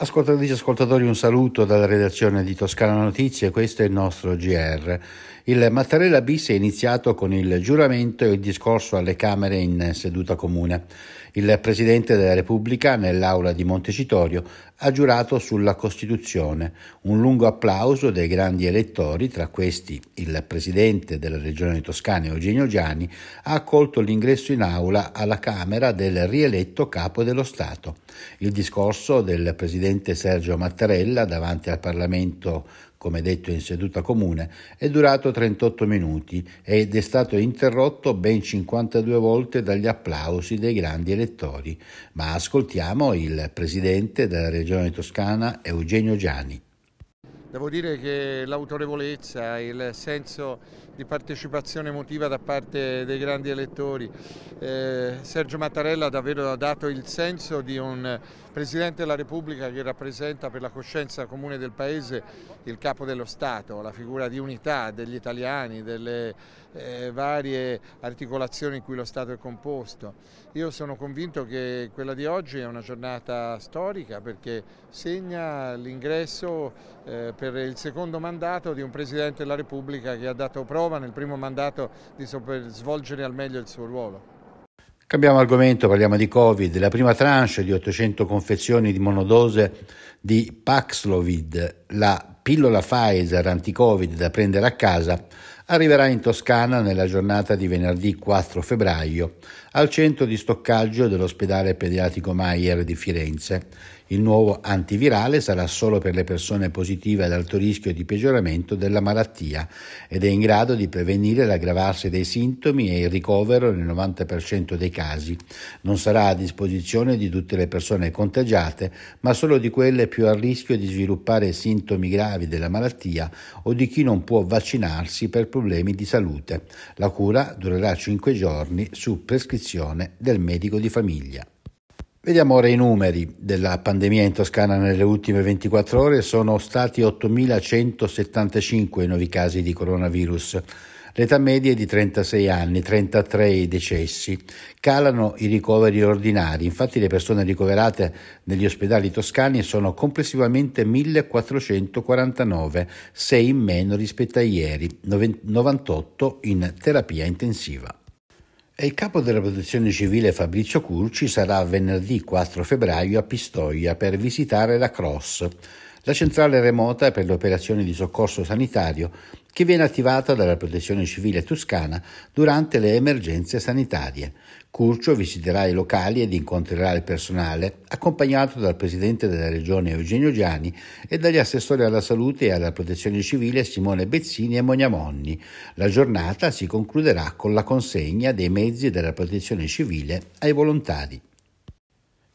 Ascoltatrici e ascoltatori, un saluto dalla redazione di Toscana Notizie, questo è il nostro GR. Il Mattarella bis è iniziato con il giuramento e il discorso alle Camere in seduta comune. Il Presidente della Repubblica, nell'aula di Montecitorio, ha giurato sulla Costituzione. Un lungo applauso dei grandi elettori, tra questi il Presidente della Regione Toscana, Eugenio Giani, ha accolto l'ingresso in aula alla Camera del rieletto Capo dello Stato. Il discorso del Presidente Sergio Mattarella davanti al Parlamento come detto in seduta comune, è durato 38 minuti ed è stato interrotto ben 52 volte dagli applausi dei grandi elettori. Ma ascoltiamo il presidente della regione toscana Eugenio Giani. Devo dire che l'autorevolezza, il senso di partecipazione emotiva da parte dei grandi elettori, eh, Sergio Mattarella ha davvero dato il senso di un Presidente della Repubblica che rappresenta per la coscienza comune del Paese il capo dello Stato, la figura di unità degli italiani, delle eh, varie articolazioni in cui lo Stato è composto. Io sono convinto che quella di oggi è una giornata storica perché segna l'ingresso eh, per il secondo mandato di un Presidente della Repubblica che ha dato prova nel primo mandato di saper svolgere al meglio il suo ruolo. Cambiamo argomento, parliamo di Covid. La prima tranche di 800 confezioni di monodose di Paxlovid, la pillola Pfizer anti-Covid da prendere a casa, arriverà in Toscana nella giornata di venerdì 4 febbraio al centro di stoccaggio dell'ospedale pediatrico Maier di Firenze. Il nuovo antivirale sarà solo per le persone positive ad alto rischio di peggioramento della malattia ed è in grado di prevenire l'aggravarsi dei sintomi e il ricovero nel 90% dei casi. Non sarà a disposizione di tutte le persone contagiate, ma solo di quelle più a rischio di sviluppare sintomi gravi della malattia o di chi non può vaccinarsi per problemi di salute. La cura durerà 5 giorni su prescrizione del medico di famiglia. Vediamo ora i numeri della pandemia in Toscana nelle ultime 24 ore. Sono stati 8.175 i nuovi casi di coronavirus. L'età media è di 36 anni, 33 i decessi. Calano i ricoveri ordinari, infatti le persone ricoverate negli ospedali toscani sono complessivamente 1449, 6 in meno rispetto a ieri, 98 in terapia intensiva. E il capo della protezione civile Fabrizio Curci sarà venerdì 4 febbraio a Pistoia per visitare la CROSS, la centrale remota per le operazioni di soccorso sanitario che viene attivata dalla Protezione Civile Toscana durante le emergenze sanitarie. Curcio visiterà i locali ed incontrerà il personale, accompagnato dal presidente della regione Eugenio Giani e dagli assessori alla salute e alla protezione civile Simone Bezzini e Mognamonni. La giornata si concluderà con la consegna dei mezzi della protezione civile ai volontari.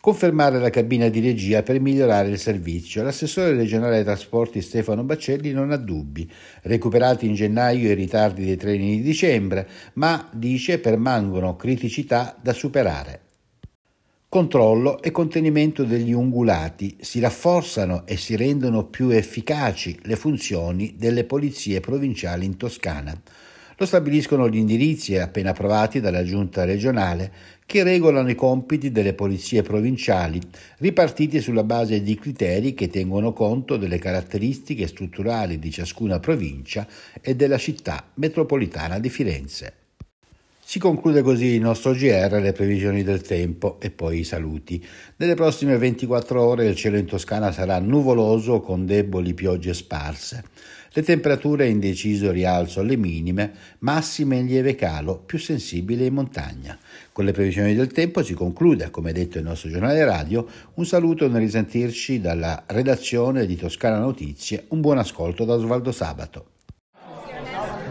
Confermare la cabina di regia per migliorare il servizio. L'assessore regionale ai trasporti Stefano Baccelli non ha dubbi. Recuperati in gennaio i ritardi dei treni di dicembre, ma dice permangono criticità da superare. Controllo e contenimento degli ungulati. Si rafforzano e si rendono più efficaci le funzioni delle polizie provinciali in Toscana. Lo stabiliscono gli indirizzi appena approvati dalla giunta regionale che regolano i compiti delle polizie provinciali, ripartiti sulla base di criteri che tengono conto delle caratteristiche strutturali di ciascuna provincia e della città metropolitana di Firenze. Si conclude così il nostro GR, le previsioni del tempo e poi i saluti. Nelle prossime 24 ore il cielo in Toscana sarà nuvoloso con deboli piogge sparse. Le temperature in deciso rialzo alle minime, massime in lieve calo, più sensibile in montagna. Con le previsioni del tempo si conclude, come detto il nostro giornale radio, un saluto nel risentirci dalla redazione di Toscana Notizie. Un buon ascolto da Osvaldo Sabato.